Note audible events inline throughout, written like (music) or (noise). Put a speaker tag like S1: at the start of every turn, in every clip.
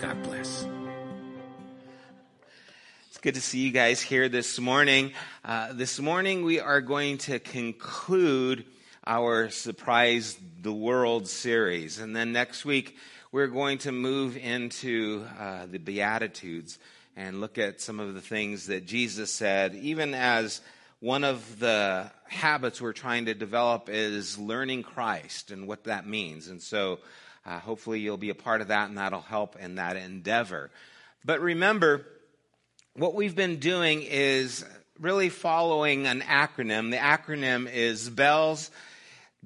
S1: God bless.
S2: It's good to see you guys here this morning. Uh, this morning we are going to conclude our Surprise the World series. And then next week we're going to move into uh, the Beatitudes and look at some of the things that Jesus said, even as one of the habits we're trying to develop is learning Christ and what that means. And so uh, hopefully, you'll be a part of that, and that'll help in that endeavor. But remember, what we've been doing is really following an acronym. The acronym is BELLS.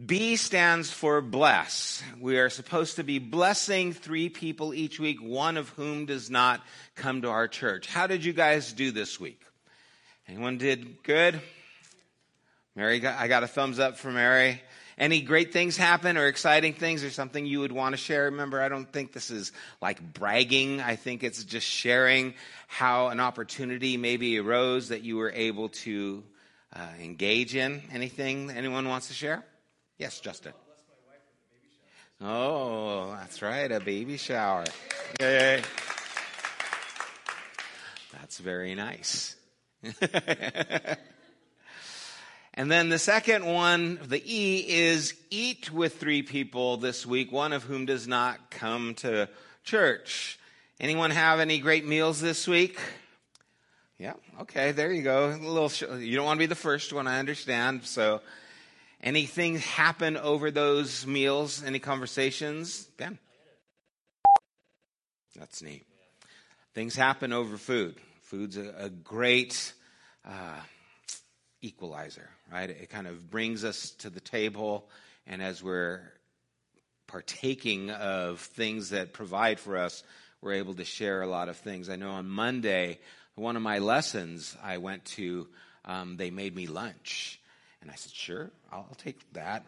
S2: B stands for bless. We are supposed to be blessing three people each week, one of whom does not come to our church. How did you guys do this week? Anyone did good? Mary, I got a thumbs up for Mary any great things happen or exciting things or something you would want to share? Remember, I don't think this is like bragging. I think it's just sharing how an opportunity maybe arose that you were able to uh, engage in. Anything anyone wants to share? Yes, Justin. Oh, that's right, a baby shower. Yay. That's very nice. (laughs) And then the second one, the E, is eat with three people this week, one of whom does not come to church. Anyone have any great meals this week? Yeah, okay, there you go. A little, you don't want to be the first one, I understand. So, anything happen over those meals? Any conversations? Ben? That's neat. Things happen over food. Food's a, a great uh, equalizer, right? It kind of brings us to the table, and as we're partaking of things that provide for us, we're able to share a lot of things. I know on Monday, one of my lessons I went to, um, they made me lunch. And I said, sure, I'll, take that.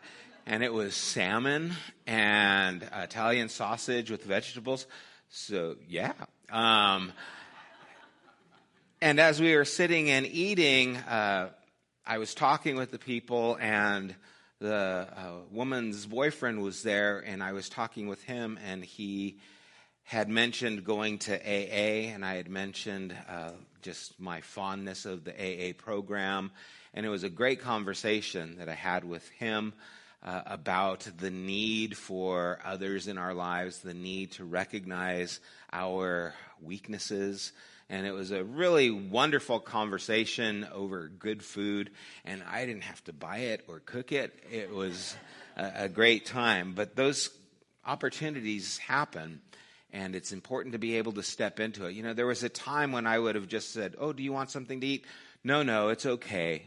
S2: And it was salmon and Italian sausage with vegetables. So, yeah. Um, and as we were sitting and eating, uh, I was talking with the people, and the uh, woman's boyfriend was there, and I was talking with him, and he had mentioned going to AA, and I had mentioned uh, just my fondness of the AA program. And it was a great conversation that I had with him uh, about the need for others in our lives, the need to recognize our weaknesses and it was a really wonderful conversation over good food. And I didn't have to buy it or cook it. It was a, a great time. But those opportunities happen, and it's important to be able to step into it. You know, there was a time when I would have just said, Oh, do you want something to eat? No, no, it's okay.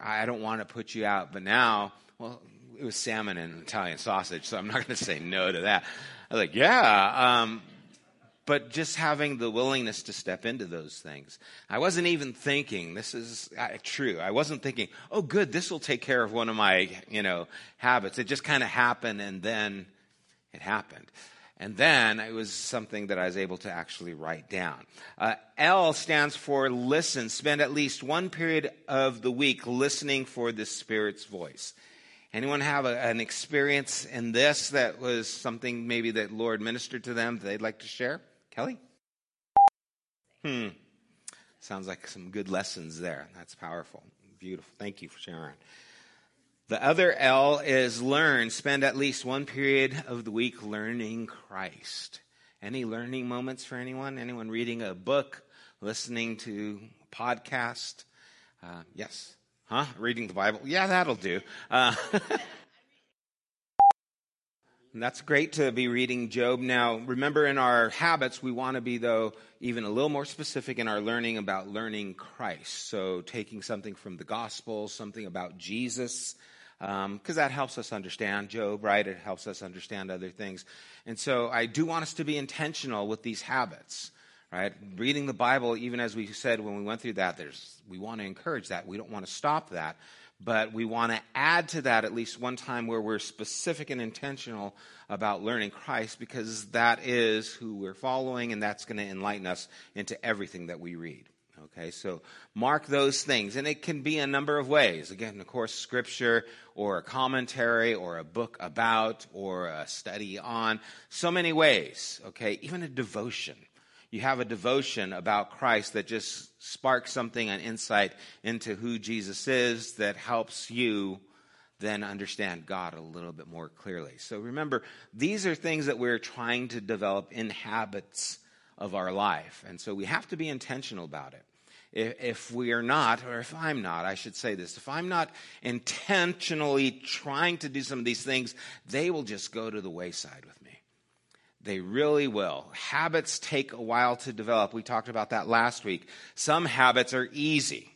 S2: I don't want to put you out. But now, well, it was salmon and Italian sausage, so I'm not going to say no to that. I was like, yeah, um, but just having the willingness to step into those things. I wasn't even thinking, this is true. I wasn't thinking, oh, good, this will take care of one of my, you know, habits. It just kind of happened and then it happened. And then it was something that I was able to actually write down. Uh, L stands for listen. Spend at least one period of the week listening for the Spirit's voice. Anyone have a, an experience in this that was something maybe that Lord ministered to them that they'd like to share? Kelly? Hmm. Sounds like some good lessons there. That's powerful. Beautiful. Thank you for sharing. The other L is learn. Spend at least one period of the week learning Christ. Any learning moments for anyone? Anyone reading a book, listening to a podcast? Uh, yes. Huh? Reading the Bible? Yeah, that'll do. Uh, (laughs) that's great to be reading Job. Now, remember in our habits, we want to be, though, even a little more specific in our learning about learning Christ. So, taking something from the gospel, something about Jesus, because um, that helps us understand Job, right? It helps us understand other things. And so, I do want us to be intentional with these habits right? Reading the Bible, even as we said when we went through that, there's, we want to encourage that. We don't want to stop that. But we want to add to that at least one time where we're specific and intentional about learning Christ because that is who we're following and that's going to enlighten us into everything that we read. Okay, so mark those things. And it can be a number of ways. Again, of course, scripture or a commentary or a book about or a study on. So many ways. Okay, even a devotion you have a devotion about Christ that just sparks something, an insight into who Jesus is that helps you then understand God a little bit more clearly. So remember, these are things that we're trying to develop in habits of our life. And so we have to be intentional about it. If, if we are not, or if I'm not, I should say this, if I'm not intentionally trying to do some of these things, they will just go to the wayside with me. They really will. Habits take a while to develop. We talked about that last week. Some habits are easy,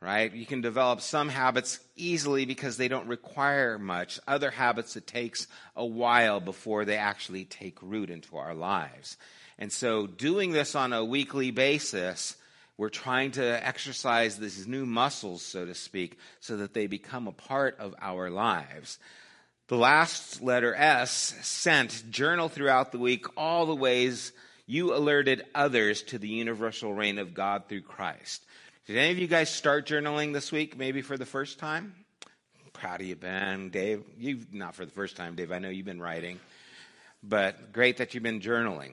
S2: right? You can develop some habits easily because they don't require much. Other habits, it takes a while before they actually take root into our lives. And so, doing this on a weekly basis, we're trying to exercise these new muscles, so to speak, so that they become a part of our lives. The last letter S, sent, journal throughout the week all the ways you alerted others to the universal reign of God through Christ. Did any of you guys start journaling this week, maybe for the first time? proud of you, Ben. Dave, you not for the first time, Dave. I know you've been writing, but great that you've been journaling.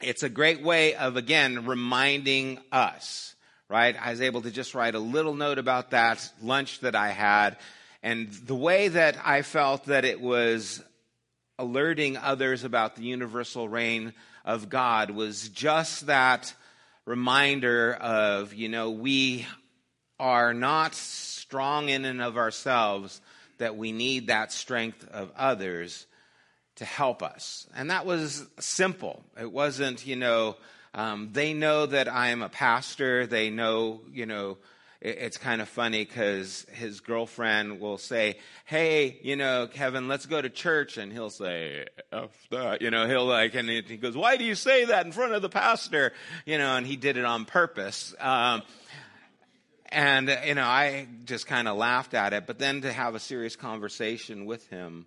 S2: It's a great way of, again, reminding us, right? I was able to just write a little note about that lunch that I had and the way that I felt that it was alerting others about the universal reign of God was just that reminder of, you know, we are not strong in and of ourselves, that we need that strength of others to help us. And that was simple. It wasn't, you know, um, they know that I'm a pastor. They know, you know, it's kind of funny because his girlfriend will say, Hey, you know, Kevin, let's go to church. And he'll say, F that. You know, he'll like, and he goes, Why do you say that in front of the pastor? You know, and he did it on purpose. Um, and, you know, I just kind of laughed at it. But then to have a serious conversation with him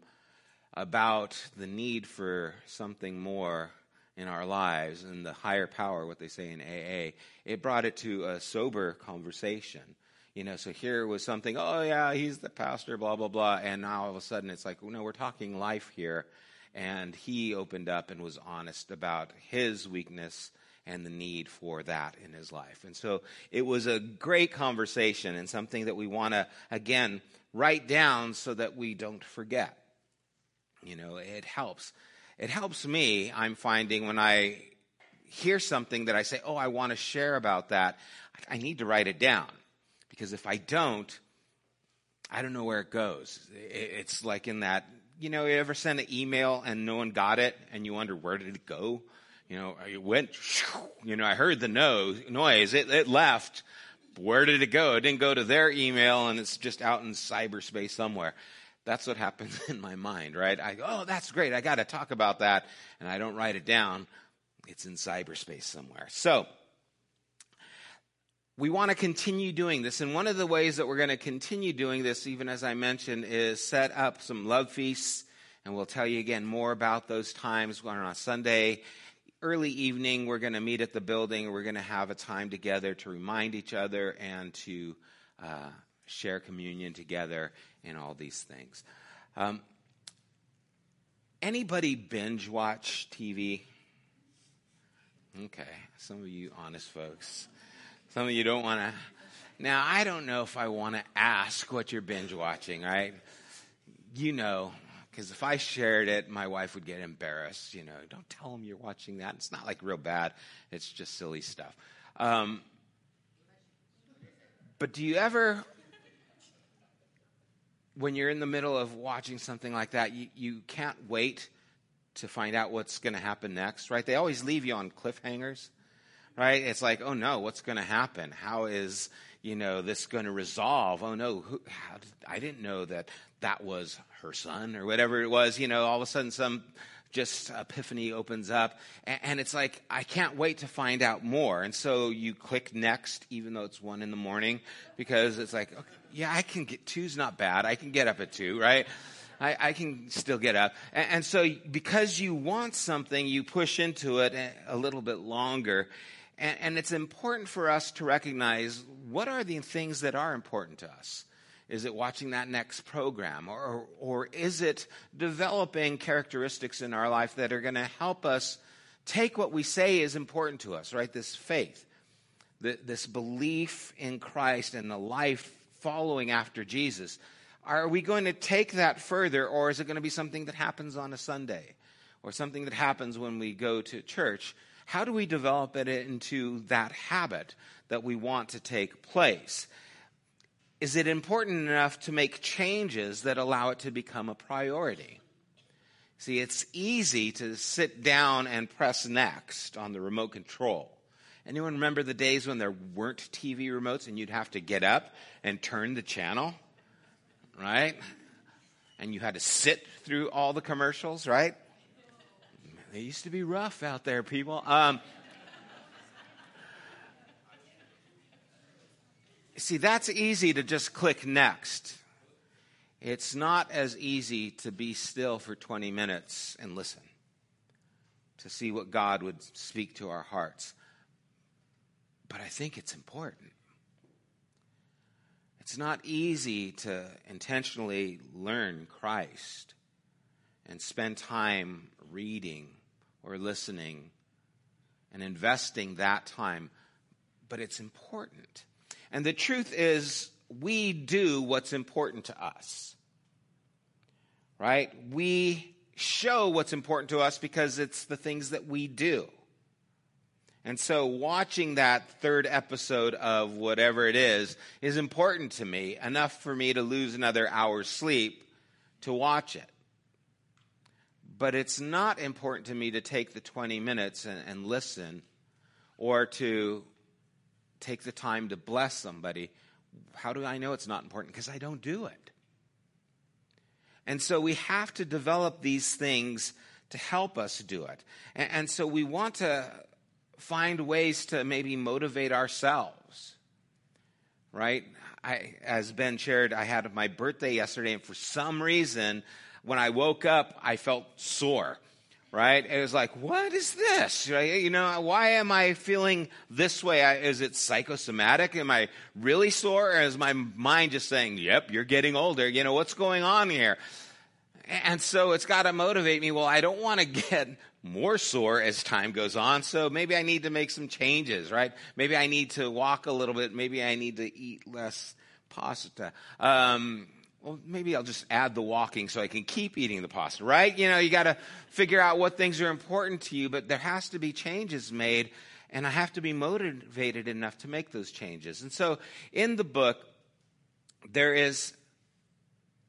S2: about the need for something more in our lives and the higher power, what they say in AA, it brought it to a sober conversation. You know, so here was something, oh yeah, he's the pastor, blah, blah, blah. And now all of a sudden it's like, no, we're talking life here. And he opened up and was honest about his weakness and the need for that in his life. And so it was a great conversation and something that we want to, again, write down so that we don't forget. You know, it helps it helps me, I'm finding, when I hear something that I say, oh, I want to share about that, I need to write it down. Because if I don't, I don't know where it goes. It's like in that, you know, you ever send an email and no one got it and you wonder, where did it go? You know, it went, you know, I heard the no, noise, it, it left. Where did it go? It didn't go to their email and it's just out in cyberspace somewhere. That's what happens (laughs) in my mind, right? I go, oh, that's great. I got to talk about that. And I don't write it down. It's in cyberspace somewhere. So, we want to continue doing this. And one of the ways that we're going to continue doing this, even as I mentioned, is set up some love feasts. And we'll tell you again more about those times on a Sunday early evening. We're going to meet at the building. We're going to have a time together to remind each other and to uh, share communion together and all these things. Um, anybody binge watch TV? Okay, some of you honest folks. Some of you don't want to. Now, I don't know if I want to ask what you're binge watching, right? You know, because if I shared it, my wife would get embarrassed. You know, don't tell them you're watching that. It's not like real bad, it's just silly stuff. Um, but do you ever when you're in the middle of watching something like that, you, you can't wait to find out what's going to happen next, right? They always leave you on cliffhangers, right? It's like, oh no, what's going to happen? How is, you know, this going to resolve? Oh no, who, did, I didn't know that that was her son or whatever it was. You know, all of a sudden some just epiphany opens up and, it's like, I can't wait to find out more. And so you click next, even though it's one in the morning, because it's like, okay, yeah, I can get two's not bad. I can get up at two, right? I, I, can still get up. And, and, so, because you want something, you push into it a little bit longer. And, and, it's important for us to recognize what are the things that are important to us. Is it watching that next program? Or, or, is it developing characteristics in our life that are going to help us take what we say is important to us, right? This faith, this belief in Christ and the life following after Jesus. Are we going to take that further, or is it going to be something that happens on a Sunday or something that happens when we go to church? How do we develop it into that habit that we want to take place? Is it important enough to make changes that allow it to become a priority? See, it's easy to sit down and press next on the remote control. Anyone remember the days when there weren't TV remotes and you'd have to get up and turn the channel? Right? And you had to sit through all the commercials, right? They used to be rough out there, people. Um, see, that's easy to just click next. It's not as easy to be still for 20 minutes and listen, to see what God would speak to our hearts. But I think it's important. It's not easy to intentionally learn Christ and spend time reading or listening and investing that time, but it's important. And the truth is, we do what's important to us. Right? We show what's important to us because it's the things that we do. And so watching that third episode of whatever it is is important to me, enough for me to lose another hour's sleep to watch it. But it's not important to me to take the 20 minutes and, and listen or to take the time to bless somebody. How do I know it's not important? Because I don't do it. And so we have to develop these things to help us do it. And, and so we want to find ways to maybe motivate ourselves, right? I, as Ben shared, I had my birthday yesterday, and for some reason, when I woke up, I felt sore, right? It was like, what is this? You know, why am I feeling this way? Is it psychosomatic? Am I really sore? Or is my mind just saying, yep, you're getting older? You know, what's going on here? And so it's got to motivate me. Well, I don't want to (laughs) get more sore as time goes on. So maybe I need to make some changes, right? Maybe I need to walk a little bit. Maybe I need to eat less pasta. Um, well, maybe I'll just add the walking so I can keep eating the pasta, right? You know, you got to figure out what things are important to you, but there has to be changes made, and I have to be motivated enough to make those changes. And so in the book, there is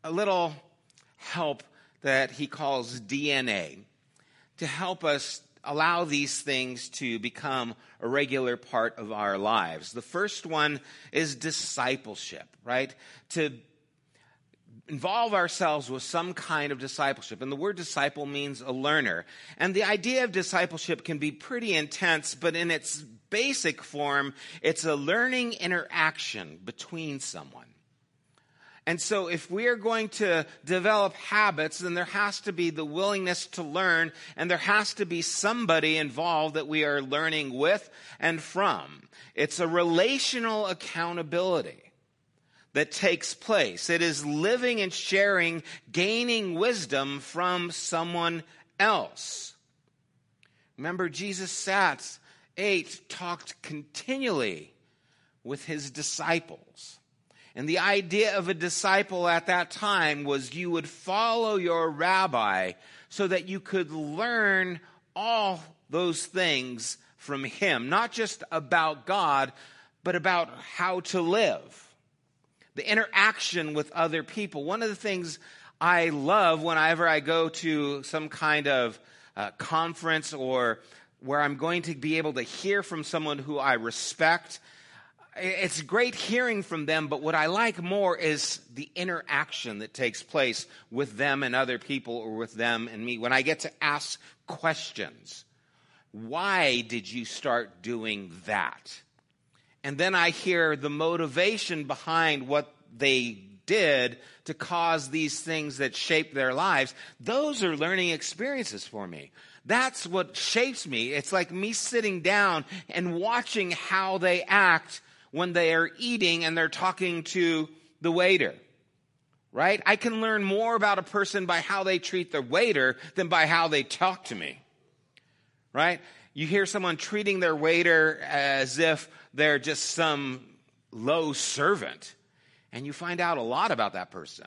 S2: a little help that he calls DNA to help us allow these things to become a regular part of our lives. The first one is discipleship, right? To involve ourselves with some kind of discipleship. And the word disciple means a learner. And the idea of discipleship can be pretty intense, but in its basic form, it's a learning interaction between someone. And so, if we are going to develop habits, then there has to be the willingness to learn, and there has to be somebody involved that we are learning with and from. It's a relational accountability that takes place. It is living and sharing, gaining wisdom from someone else. Remember, Jesus sat, ate, talked continually with his disciples. And the idea of a disciple at that time was you would follow your rabbi so that you could learn all those things from him, not just about God, but about how to live. The interaction with other people. One of the things I love whenever I go to some kind of uh, conference or where I'm going to be able to hear from someone who I respect. It's great hearing from them, but what I like more is the interaction that takes place with them and other people or with them and me. When I get to ask questions, why did you start doing that? And then I hear the motivation behind what they did to cause these things that shape their lives, those are learning experiences for me. That's what shapes me. It's like me sitting down and watching how they act when they are eating and they're talking to the waiter. Right? I can learn more about a person by how they treat the waiter than by how they talk to me. Right? You hear someone treating their waiter as if they're just some low servant and you find out a lot about that person.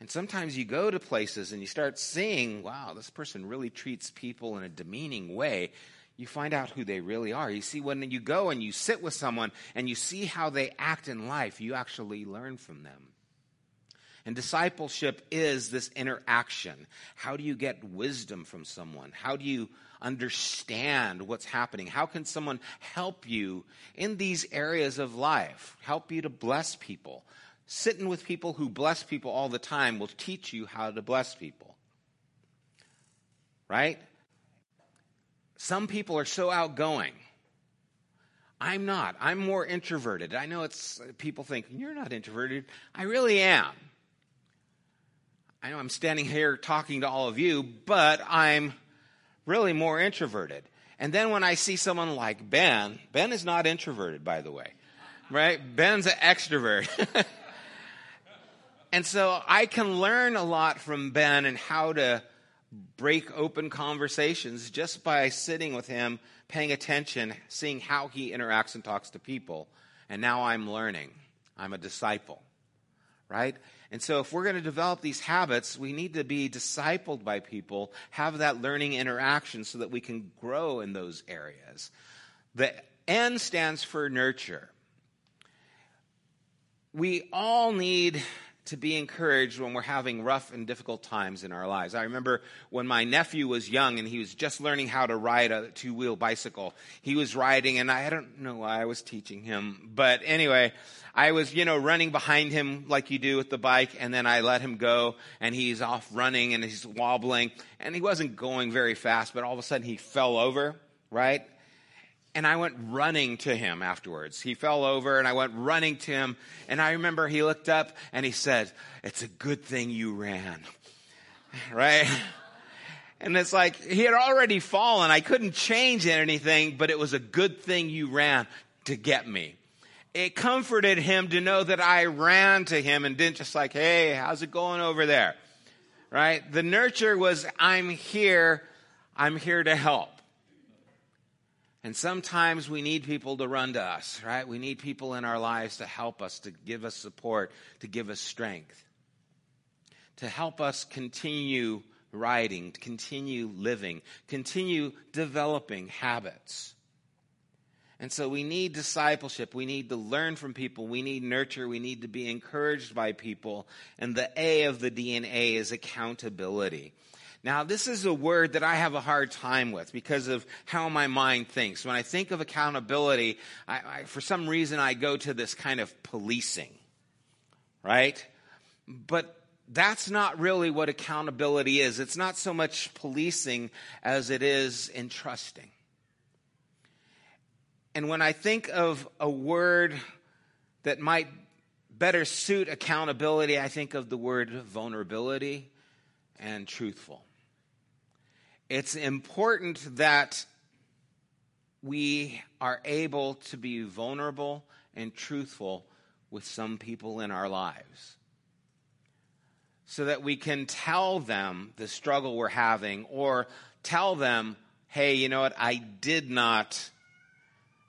S2: And sometimes you go to places and you start seeing, wow, this person really treats people in a demeaning way. You find out who they really are. You see, when you go and you sit with someone and you see how they act in life, you actually learn from them. And discipleship is this interaction. How do you get wisdom from someone? How do you understand what's happening? How can someone help you in these areas of life? Help you to bless people. Sitting with people who bless people all the time will teach you how to bless people. Right? Some people are so outgoing. I'm not. I'm more introverted. I know it's people think you're not introverted. I really am. I know I'm standing here talking to all of you, but I'm really more introverted. And then when I see someone like Ben, Ben is not introverted, by the way, right? Ben's an extrovert. (laughs) and so I can learn a lot from Ben and how to break open conversations just by sitting with him, paying attention, seeing how he interacts and talks to people. And now I'm learning. I'm a disciple, right? And so, if we're going to develop these habits, we need to be discipled by people, have that learning interaction so that we can grow in those areas. The N stands for nurture. We all need to be encouraged when we're having rough and difficult times in our lives. I remember when my nephew was young and he was just learning how to ride a two wheel bicycle. He was riding, and I don't know why I was teaching him, but anyway, I was, you know, running behind him like you do with the bike, and then I let him go, and he's off running and he's wobbling, and he wasn't going very fast, but all of a sudden he fell over, right? And I went running to him afterwards. He fell over and I went running to him. And I remember he looked up and he said, It's a good thing you ran. (laughs) Right? And it's like he had already fallen. I couldn't change anything, but it was a good thing you ran to get me. It comforted him to know that I ran to him and didn't just like, Hey, how's it going over there? Right? The nurture was, I'm here. I'm here to help. And sometimes we need people to run to us, right? We need people in our lives to help us, to give us support, to give us strength, to help us continue writing, to continue living, continue developing habits. And so we need discipleship. We need to learn from people. We need nurture. We need to be encouraged by people. And the A of the DNA is accountability. Now, this is a word that I have a hard time with because of how my mind thinks. When I think of accountability, I, I, for some reason I go to this kind of policing, right? But that's not really what accountability is. It's not so much policing as it is entrusting. And when I think of a word that might better suit accountability, I think of the word vulnerability and truthful it's important that we are able to be vulnerable and truthful with some people in our lives so that we can tell them the struggle we're having or tell them, hey, you know what? I did not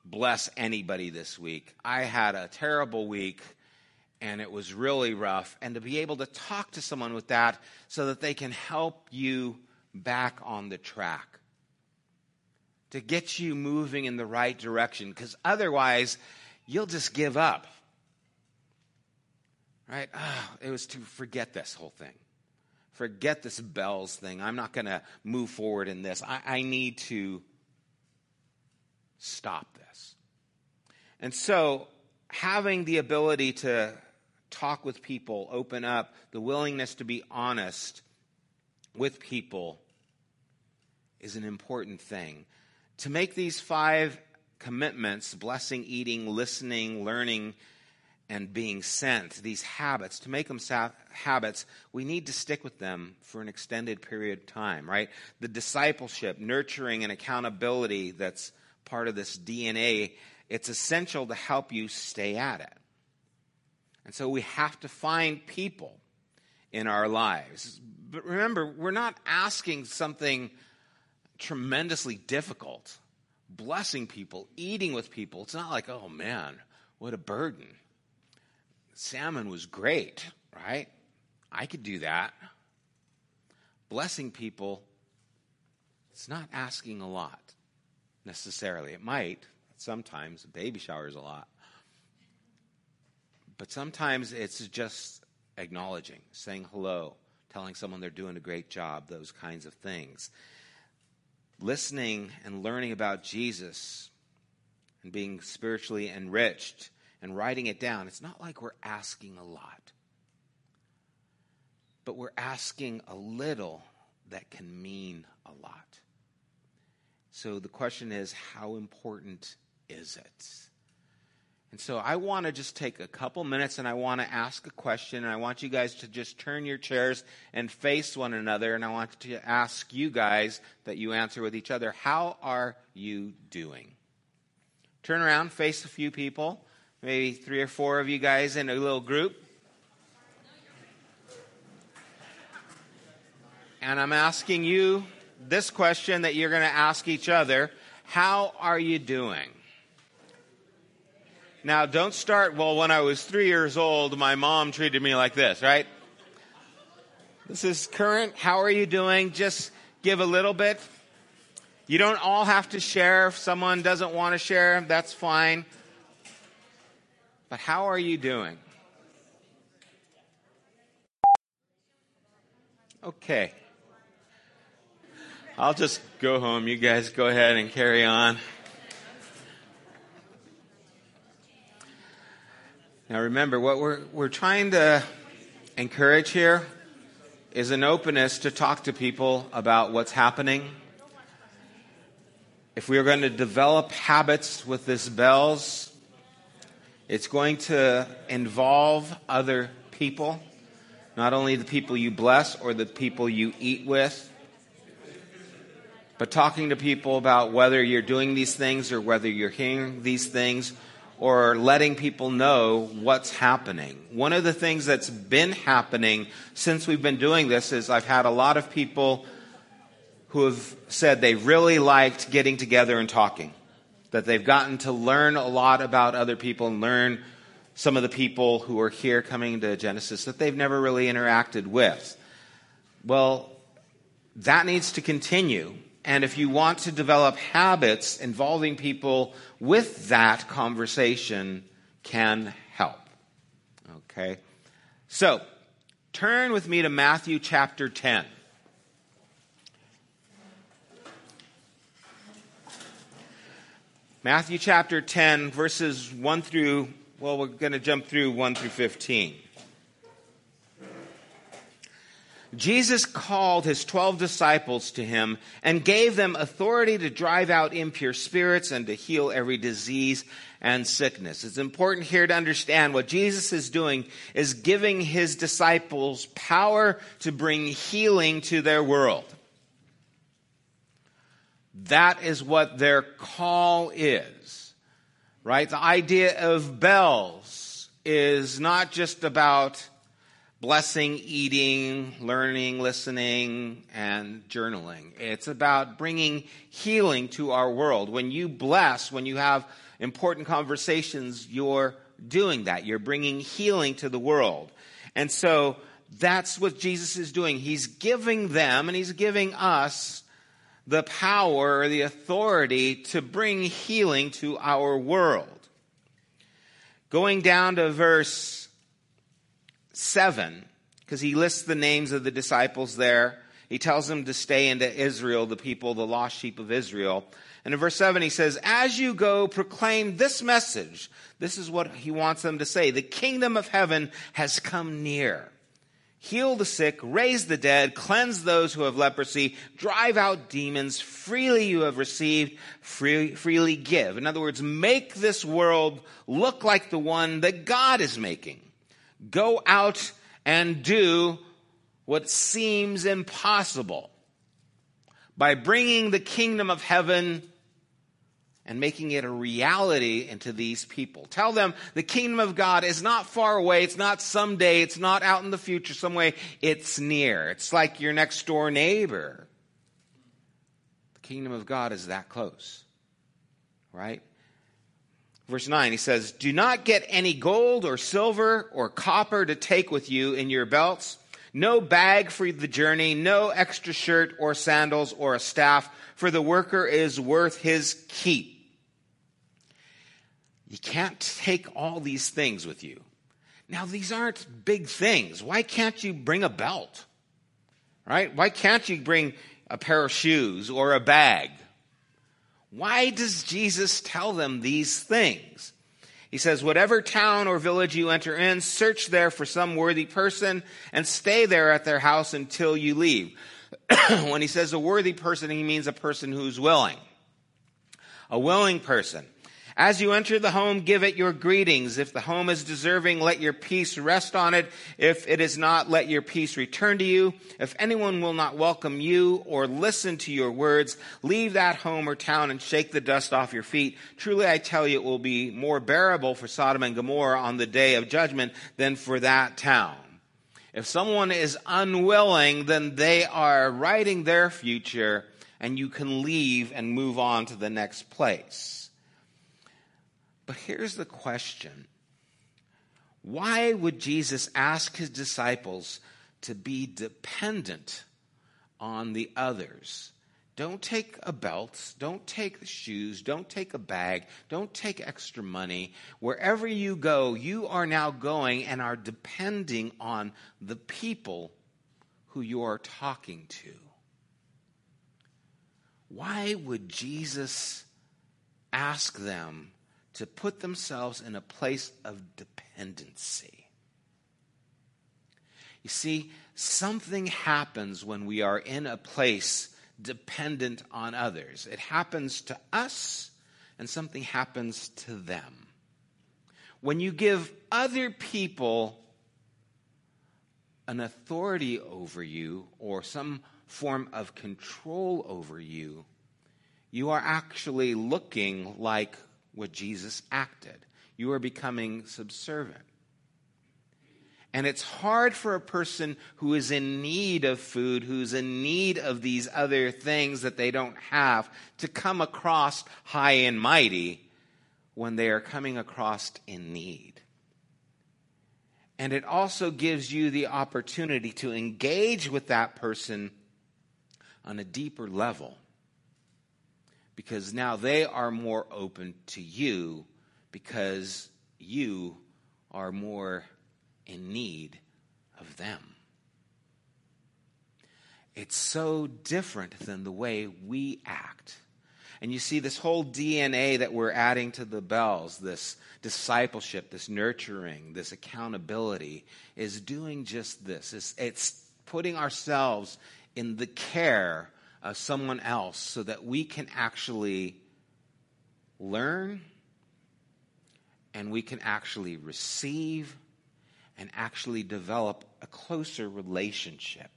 S2: bless anybody this week. I had a terrible week and it was really rough. And to be able to talk to someone with that so that they can help you back on the track, to get you moving in the right direction, because otherwise you'll just give up. right? Oh, it was to forget this whole thing. Forget this bells thing. I'm not going to move forward in this. I, I need to stop this. And so, having the ability to talk with people, open up, the willingness to be honest with people is an important thing. To make these five commitments blessing, eating, listening, learning, and being sent, these habits, to make them sa- habits, we need to stick with them for an extended period of time, right? The discipleship, nurturing, and accountability that's part of this DNA, it's essential to help you stay at it. And so we have to find people in our lives. But remember, we're not asking something tremendously difficult. Blessing people, eating with people. It's not like, oh man, what a burden. Salmon was great, right? I could do that. Blessing people, it's not asking a lot necessarily. It might, sometimes. Baby showers a lot. But sometimes it's just acknowledging, saying hello, telling someone they're doing a great job, those kinds of things. Listening and learning about Jesus and being spiritually enriched and writing it down, it's not like we're asking a lot, but we're asking a little that can mean a lot. So the question is how important is it? And so I want to just take a couple minutes and I want to ask a question. And I want you guys to just turn your chairs and face one another. And I want to ask you guys that you answer with each other How are you doing? Turn around, face a few people, maybe three or four of you guys in a little group. And I'm asking you this question that you're going to ask each other How are you doing? Now, don't start, well, when I was three years old, my mom treated me like this, right? This is current. How are you doing? Just give a little bit. You don't all have to share. If someone doesn't want to share, that's fine. But how are you doing? Okay. I'll just go home. You guys go ahead and carry on. Now remember, what we're, we're trying to encourage here is an openness to talk to people about what's happening. If we are going to develop habits with this bells, it's going to involve other people, not only the people you bless or the people you eat with, but talking to people about whether you're doing these things or whether you're hearing these things or letting people know what's happening. One of the things that's been happening since we've been doing this is I've had a lot of people who have said they really liked getting together and talking, that they've gotten to learn a lot about other people and learn some of the people who are here coming to Genesis that they've never really interacted with. Well, that needs to continue. And if you want to develop habits involving people with that conversation can help. Okay? So, turn with me to Matthew chapter 10. Matthew chapter 10, verses 1 through, well, we're going to jump through 1 through 15. Jesus called his 12 disciples to him and gave them authority to drive out impure spirits and to heal every disease and sickness. It's important here to understand what Jesus is doing is giving his disciples power to bring healing to their world. That is what their call is, right? The idea of bells is not just about blessing, eating, learning, listening, and journaling. It's about bringing healing to our world. When you bless, when you have important conversations, you're doing that. You're bringing healing to the world. And so that's what Jesus is doing. He's giving them and he's giving us the power or the authority to bring healing to our world. Going down to verse 7, because he lists the names of the disciples there, he tells them to stay into Israel, the people, the lost sheep of Israel. And in verse 7, he says, As you go, proclaim this message. This is what he wants them to say. The kingdom of heaven has come near. Heal the sick, raise the dead, cleanse those who have leprosy, drive out demons. Freely you have received, free, freely give. In other words, make this world look like the one that God is making. Go out and do what seems impossible by bringing the kingdom of heaven and making it a reality into these people. Tell them the kingdom of God is not far away. It's not someday. It's not out in the future some way. It's near. It's like your next door neighbor. The kingdom of God is that close. Right? Verse 9, he says, Do not get any gold or silver or copper to take with you in your belts no bag for the journey, no extra shirt or sandals or a staff, for the worker is worth his keep. You can't take all these things with you. Now, these aren't big things. Why can't you bring a belt? Right? Why can't you bring a pair of shoes or a bag? Why does Jesus tell them these things? He says, whatever town or village you enter in, search there for some worthy person and stay there at their house until you leave. (clears throat) when he says a worthy person, he means a person who's willing. A willing person. As you enter the home, give it your greetings. If the home is deserving, let your peace rest on it. If it is not, let your peace return to you. If anyone will not welcome you or listen to your words, leave that home or town and shake the dust off your feet. Truly, I tell you, it will be more bearable for Sodom and Gomorrah on the day of judgment than for that town. If someone is unwilling, then they are writing their future and you can leave and move on to the next place. But here's the question Why would Jesus ask his disciples to be dependent on the others? Don't take a belt. Don't take the shoes. Don't take a bag. Don't take extra money. Wherever you go, you are now going and are depending on the people who you are talking to. Why would Jesus ask them to put themselves in a place of dependency. You see, something happens when we are in a place dependent on others. It happens to us, and something happens to them. When you give other people an authority over you or some form of control over you, you are actually looking like what Jesus acted. You are becoming subservient. And it's hard for a person who is in need of food, who's in need of these other things that they don't have, to come across high and mighty when they are coming across in need. And it also gives you the opportunity to engage with that person on a deeper level because now they are more open to you because you are more in need of them. It's so different than the way we act. And you see, this whole DNA that we're adding to the bells, this discipleship, this nurturing, this accountability, is doing just this. It's, it's putting ourselves in the care uh, someone else so that we can actually learn and we can actually receive and actually develop a closer relationship.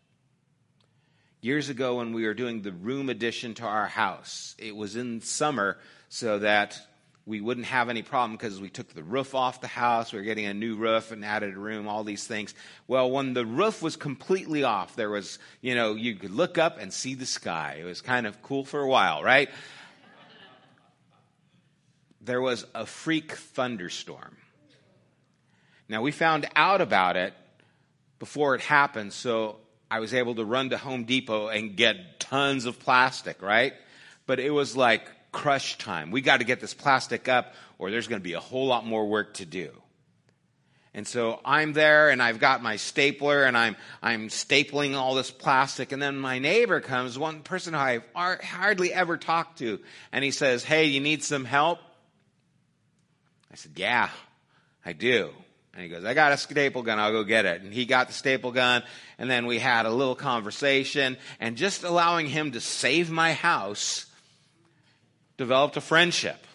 S2: Years ago, when we were doing the room addition to our house, it was in summer so that we wouldn't have any problem because we took the roof off the house. We were getting a new roof and added a room, all these things. Well, when the roof was completely off, there was, you know, you could look up and see the sky. It was kind of cool for a while, right? There was a freak thunderstorm. Now, we found out about it before it happened, so I was able to run to Home Depot and get tons of plastic, right? But it was like crush time. We got to get this plastic up, or there's going to be a whole lot more work to do. And so I'm there and I've got my stapler and I'm, I'm stapling all this plastic. And then my neighbor comes, one person who I hardly ever talk to, and he says, Hey, you need some help? I said, Yeah, I do. And he goes, I got a staple gun, I'll go get it. And he got the staple gun, and then we had a little conversation, and just allowing him to save my house developed a friendship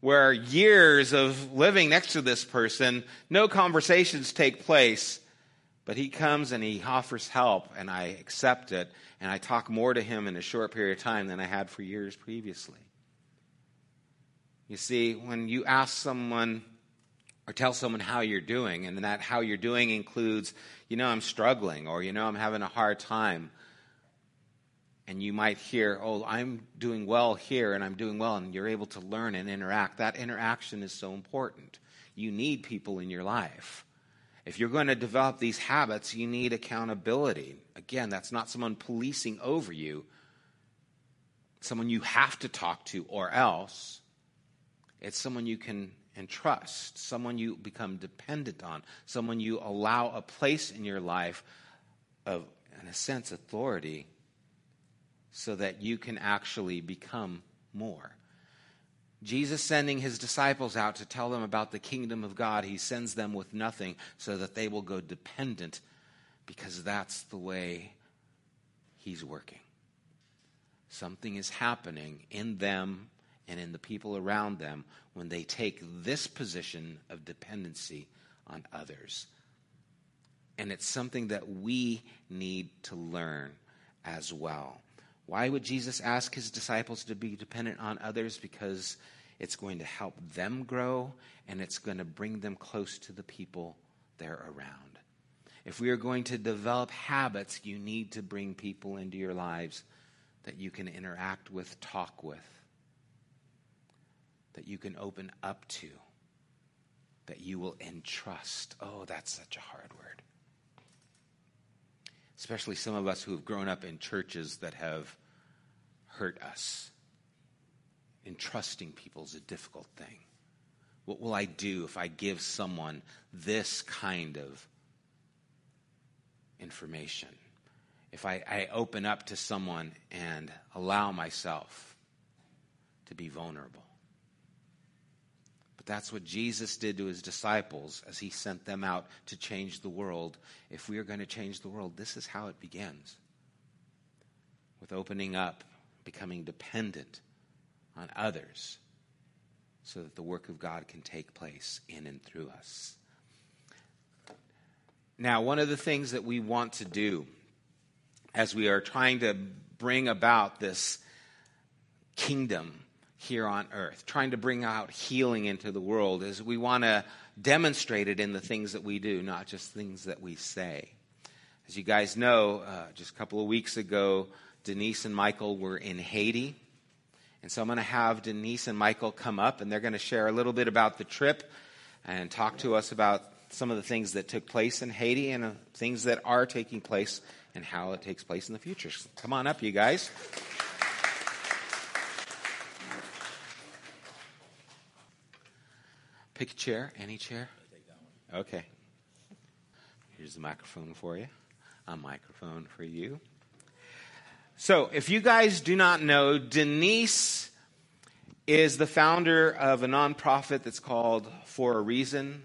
S2: where years of living next to this person, no conversations take place, but he comes and he offers help, and I accept it, and I talk more to him in a short period of time than I had for years previously. You see, when you ask someone or tell someone how you're doing, and that how you're doing includes, you know, I'm struggling, or, you know, I'm having a hard time, and you might hear, oh, I'm doing well here and I'm doing well, and you're able to learn and interact. That interaction is so important. You need people in your life. If you're going to develop these habits, you need accountability. Again, that's not someone policing over you, someone you have to talk to, or else it's someone you can entrust, someone you become dependent on, someone you allow a place in your life of, in a sense, authority so that you can actually become more. Jesus sending his disciples out to tell them about the kingdom of God, he sends them with nothing so that they will go dependent because that's the way he's working. Something is happening in them and in the people around them when they take this position of dependency on others. And it's something that we need to learn as well. Why would Jesus ask his disciples to be dependent on others? Because it's going to help them grow and it's going to bring them close to the people they're around. If we are going to develop habits, you need to bring people into your lives that you can interact with, talk with, that you can open up to, that you will entrust. Oh, that's such a hard word especially some of us who have grown up in churches that have hurt us. Entrusting people is a difficult thing. What will I do if I give someone this kind of information? If I, I open up to someone and allow myself to be vulnerable? That's what Jesus did to his disciples as he sent them out to change the world. If we are going to change the world, this is how it begins with opening up, becoming dependent on others so that the work of God can take place in and through us. Now, one of the things that we want to do as we are trying to bring about this kingdom here on earth, trying to bring out healing into the world, is we want to demonstrate it in the things that we do, not just things that we say. As you guys know, uh, just a couple of weeks ago, Denise and Michael were in Haiti. And so I'm going to have Denise and Michael come up, and they're going to share a little bit about the trip and talk to us about some of the things that took place in Haiti and uh, things that are taking place and how it takes place in the future. Come on up, you guys. Pick a chair, any chair. Okay. Here's the microphone for you. A microphone for you. So, if you guys do not know, Denise is the founder of a nonprofit that's called For a Reason.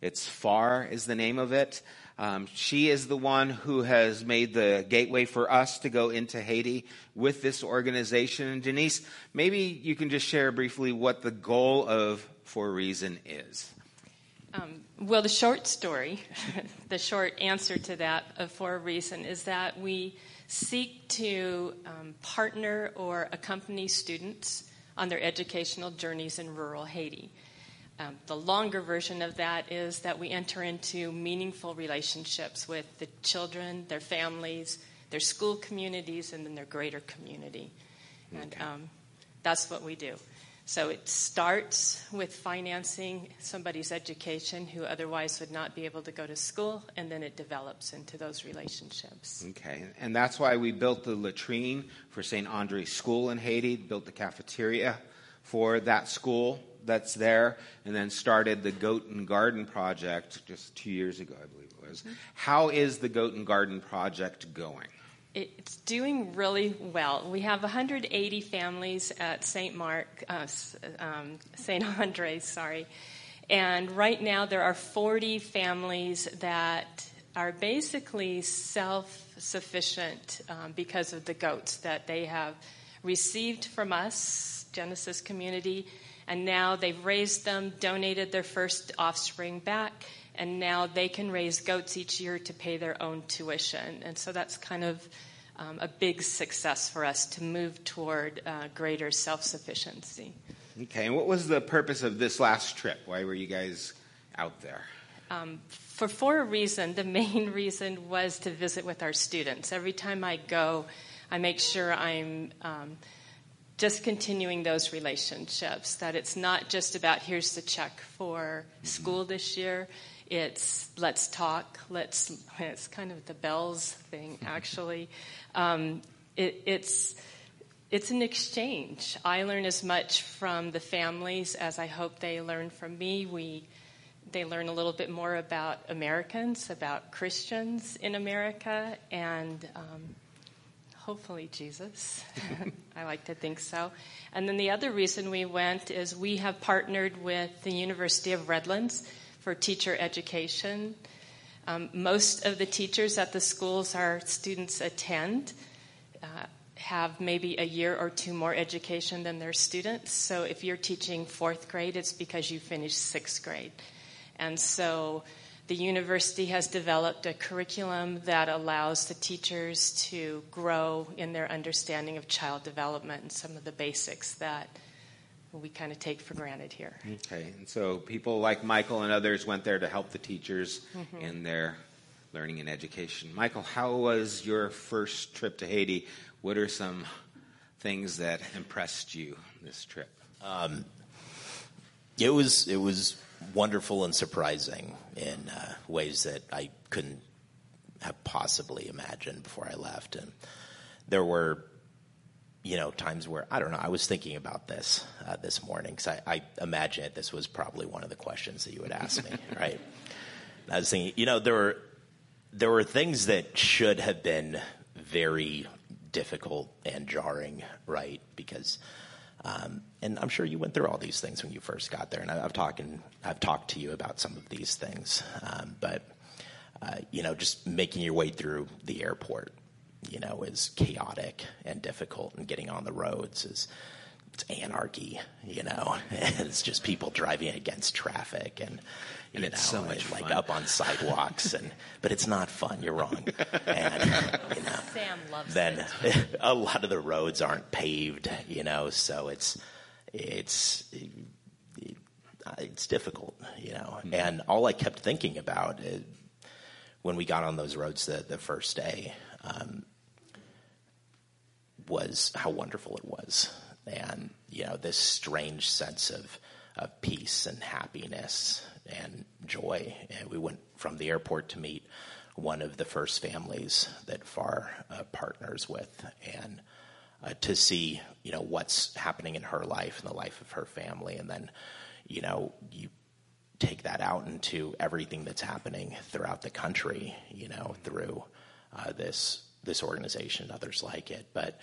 S2: It's FAR is the name of it. Um, she is the one who has made the gateway for us to go into Haiti with this organization. And Denise, maybe you can just share briefly what the goal of for a reason is?
S3: Um, well, the short story, (laughs) the short answer to that of for a reason is that we seek to um, partner or accompany students on their educational journeys in rural Haiti. Um, the longer version of that is that we enter into meaningful relationships with the children, their families, their school communities, and then their greater community. And um, that's what we do. So it starts with financing somebody's education who otherwise would not be able to go to school, and then it develops into those relationships.
S2: Okay, and that's why we built the latrine for St. Andre School in Haiti, built the cafeteria for that school that's there, and then started the Goat and Garden Project just two years ago, I believe it was. Mm-hmm. How is the Goat and Garden Project going?
S3: It's doing really well. We have 180 families at St. Mark, uh, um, St. (laughs) Andre's, sorry. And right now there are 40 families that are basically self sufficient um, because of the goats that they have received from us, Genesis Community, and now they've raised them, donated their first offspring back, and now they can raise goats each year to pay their own tuition. And so that's kind of um, a big success for us to move toward uh, greater self sufficiency.
S2: Okay, and what was the purpose of this last trip? Why were you guys out there?
S3: Um, for, for a reason. The main (laughs) reason was to visit with our students. Every time I go, I make sure I'm um, just continuing those relationships, that it's not just about here's the check for school this year. It's let's talk, let's, it's kind of the bells thing, actually. Um, it, it's, it's an exchange. I learn as much from the families as I hope they learn from me. We they learn a little bit more about Americans, about Christians in America, and um, hopefully Jesus. (laughs) (laughs) I like to think so. And then the other reason we went is we have partnered with the University of Redlands for teacher education. Um, most of the teachers at the schools our students attend uh, have maybe a year or two more education than their students. So if you're teaching fourth grade, it's because you finished sixth grade. And so the university has developed a curriculum that allows the teachers to grow in their understanding of child development and some of the basics that we kind of take for granted here.
S2: Okay, and so people like Michael and others went there to help the teachers mm-hmm. in their learning and education. Michael, how was your first trip to Haiti? What are some things that impressed you this trip? Um,
S4: it was it was wonderful and surprising in uh, ways that I couldn't have possibly imagined before I left. And there were, you know, times where I don't know. I was thinking about this uh, this morning because I, I imagine that this was probably one of the questions that you would ask me, (laughs) right? I was thinking, you know, there were there were things that should have been very difficult and jarring, right? Because um, and I'm sure you went through all these things when you first got there, and I, have talked I've talked to you about some of these things. Um, but uh, you know, just making your way through the airport, you know, is chaotic and difficult, and getting on the roads is it's anarchy. You know, (laughs) it's just people driving against traffic and
S2: and it's know, so much
S4: like
S2: fun.
S4: up on sidewalks and (laughs) but it's not fun you're wrong (laughs) and
S3: you know Sam loves
S4: then it. a lot of the roads aren't paved you know so it's it's it's difficult you know mm-hmm. and all I kept thinking about it, when we got on those roads the, the first day um, was how wonderful it was. And you know this strange sense of of peace and happiness and joy. And we went from the airport to meet one of the first families that FAR uh, partners with, and uh, to see you know what's happening in her life and the life of her family, and then you know you take that out into everything that's happening throughout the country, you know, through uh, this this organization and others like it. But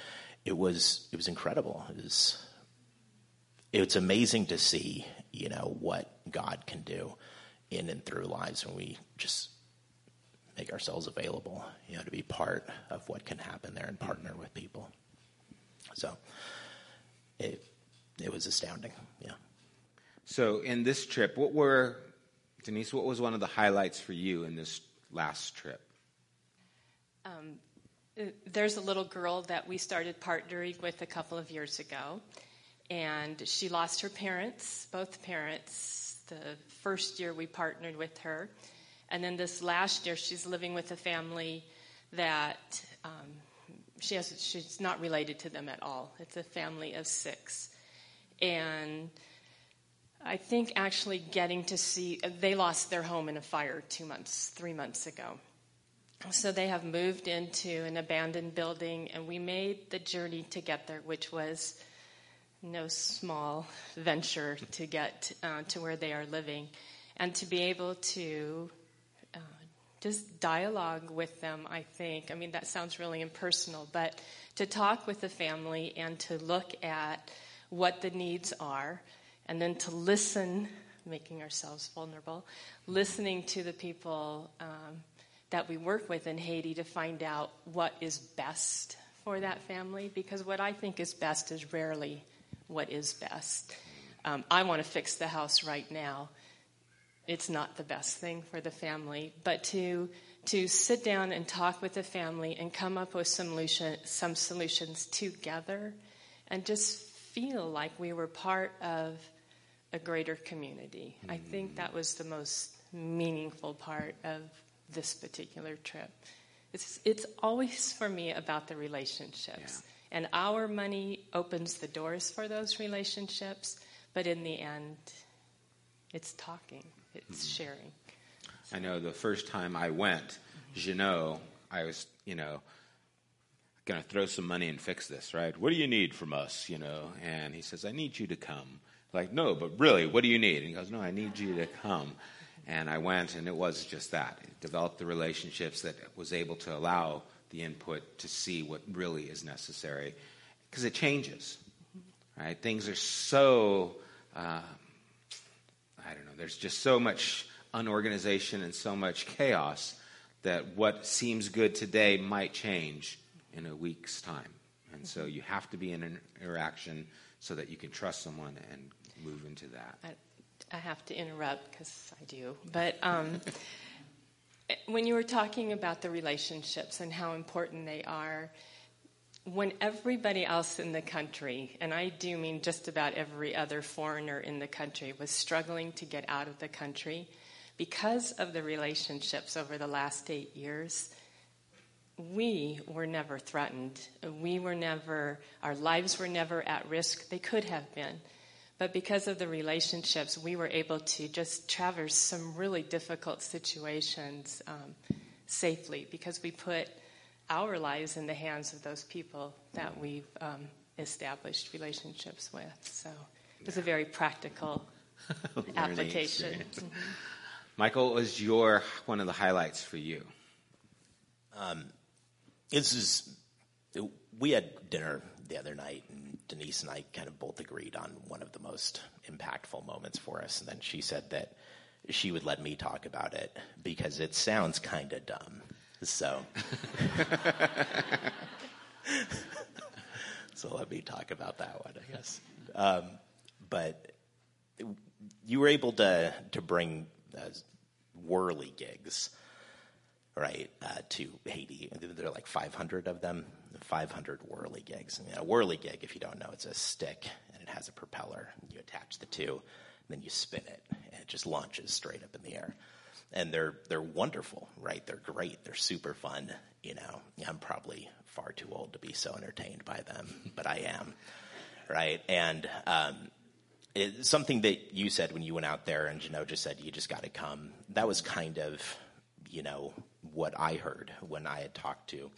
S4: it was it was incredible. It was it's amazing to see you know, what God can do in and through lives when we just make ourselves available, you know, to be part of what can happen there and partner with people. So it it was astounding, yeah.
S2: So in this trip, what were Denise? What was one of the highlights for you in this last trip? Um,
S3: there's a little girl that we started partnering with a couple of years ago, and she lost her parents, both parents, the first year we partnered with her. And then this last year, she's living with a family that um, she has, she's not related to them at all. It's a family of six. And I think actually getting to see, they lost their home in a fire two months, three months ago. So they have moved into an abandoned building, and we made the journey to get there, which was no small venture to get uh, to where they are living, and to be able to uh, just dialogue with them. I think. I mean, that sounds really impersonal, but to talk with the family and to look at what the needs are, and then to listen, making ourselves vulnerable, listening to the people. Um, that we work with in Haiti to find out what is best for that family because what I think is best is rarely what is best. Um, I want to fix the house right now. It's not the best thing for the family, but to to sit down and talk with the family and come up with some solution, some solutions together, and just feel like we were part of a greater community. I think that was the most meaningful part of this particular trip. It's, it's always for me about the relationships. Yeah. And our money opens the doors for those relationships, but in the end, it's talking, it's mm-hmm. sharing.
S2: I know the first time I went, Jeannot, I was, you know, going to throw some money and fix this, right? What do you need from us, you know? And he says, I need you to come. Like, no, but really, what do you need? And he goes, no, I need you to come. And I went, and it was just that. It developed the relationships that was able to allow the input to see what really is necessary, because it changes, right? Things are so, uh, I don't know, there's just so much unorganization and so much chaos that what seems good today might change in a week's time. And so you have to be in an interaction so that you can trust someone and move into that.
S3: I have to interrupt because I do. But um, when you were talking about the relationships and how important they are, when everybody else in the country, and I do mean just about every other foreigner in the country, was struggling to get out of the country because of the relationships over the last eight years, we were never threatened. We were never, our lives were never at risk. They could have been. But because of the relationships, we were able to just traverse some really difficult situations um, safely because we put our lives in the hands of those people that we've um, established relationships with. So it was a very practical (laughs) application. (laughs) Mm-hmm.
S2: Michael, was your one of the highlights for you?
S4: Um, this is we had dinner the other night, and Denise and I kind of both agreed on one of the most impactful moments for us. And then she said that she would let me talk about it because it sounds kind of dumb. So, (laughs) so let me talk about that one, I guess. Um, but you were able to to bring uh, whirly gigs, right, uh, to Haiti. There are like 500 of them 500 whirly gigs. And a whirly gig, if you don't know, it's a stick and it has a propeller. You attach the two, and then you spin it, and it just launches straight up in the air. And they're they're wonderful, right? They're great. They're super fun. You know, I'm probably far too old to be so entertained by them, but I am, right? And um, it, something that you said when you went out there, and just said you just got to come. That was kind of, you know, what I heard when I had talked to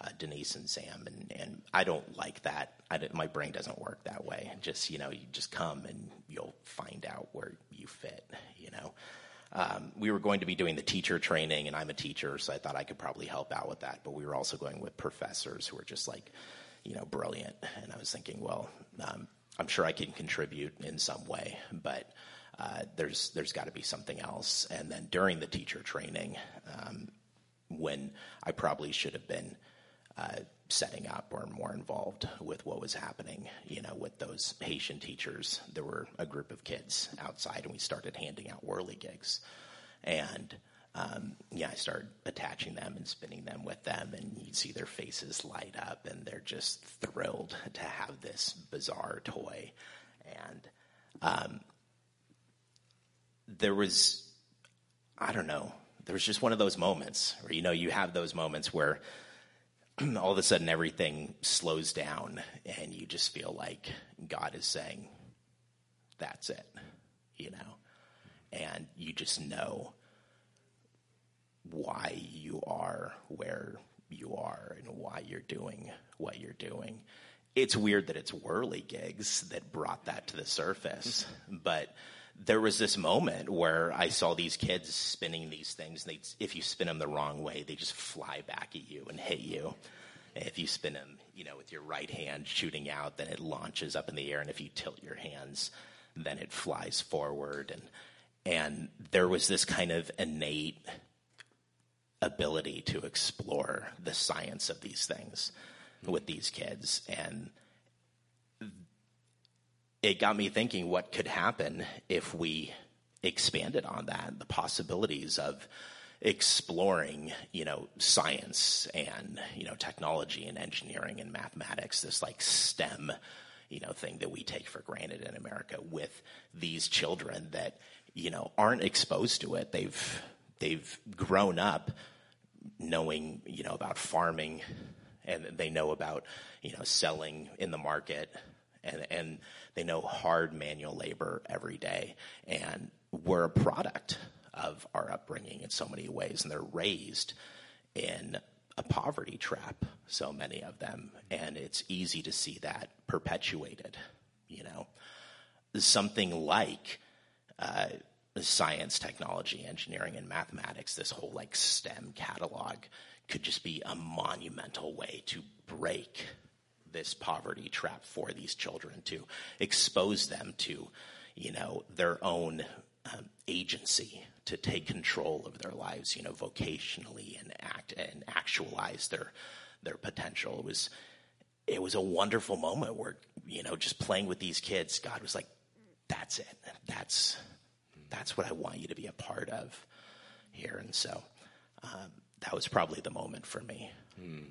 S4: uh, Denise and Sam, and, and I don't like that. my brain doesn't work that way. Just you know, you just come and you'll find out where you fit. You know, um, we were going to be doing the teacher training, and I'm a teacher, so I thought I could probably help out with that. But we were also going with professors who were just like, you know, brilliant. And I was thinking, well, um, I'm sure I can contribute in some way, but. Uh, there's there's got to be something else. And then during the teacher training, um, when I probably should have been uh, setting up or more involved with what was happening. You know, with those Haitian teachers, there were a group of kids outside, and we started handing out whirly gigs. And um, yeah, I started attaching them and spinning them with them, and you'd see their faces light up, and they're just thrilled to have this bizarre toy. And um, there was, I don't know, there was just one of those moments where you know you have those moments where (clears throat) all of a sudden everything slows down and you just feel like God is saying, that's it, you know? And you just know why you are where you are and why you're doing what you're doing. it's weird that it's whirligigs that brought that to the surface. but there was this moment where I saw these kids spinning these things. And if you spin them the wrong way, they just fly back at you and hit you. And if you spin them, you know, with your right hand shooting out, then it launches up in the air. And if you tilt your hands, then it flies forward. And and there was this kind of innate ability to explore the science of these things with these kids. And it got me thinking what could happen if we expanded on that, the possibilities of exploring, you know, science and, you know, technology and engineering and mathematics, this like STEM, you know, thing that we take for granted in America with these children that, you know, aren't exposed to it. They've, they've grown up knowing, you know, about farming and they know about, you know, selling in the market and, and they know hard manual labor every day. And we're a product of our upbringing in so many ways. And they're raised in a poverty trap, so many of them. And it's easy to see that perpetuated, you know. Something like, uh, science, technology, engineering, and mathematics, this whole like STEM catalog could just be a monumental way to break this poverty trap for these children to expose them to, you know, their own um, agency to take control of their lives, you know, vocationally and act and actualize their their potential. It was it was a wonderful moment where you know just playing with these kids, God was like, "That's it. That's that's what I want you to be a part of here." And so um, that was probably the moment for me. Hmm.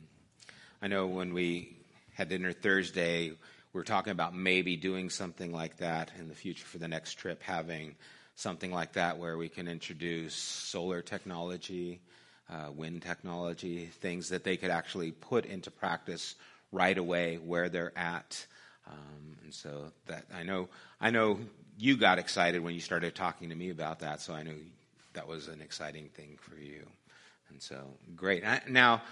S2: I know when we had dinner Thursday, We are talking about maybe doing something like that in the future for the next trip, having something like that where we can introduce solar technology, uh, wind technology, things that they could actually put into practice right away where they're at. Um, and so that I know, I know you got excited when you started talking to me about that. So I know that was an exciting thing for you. And so great. I, now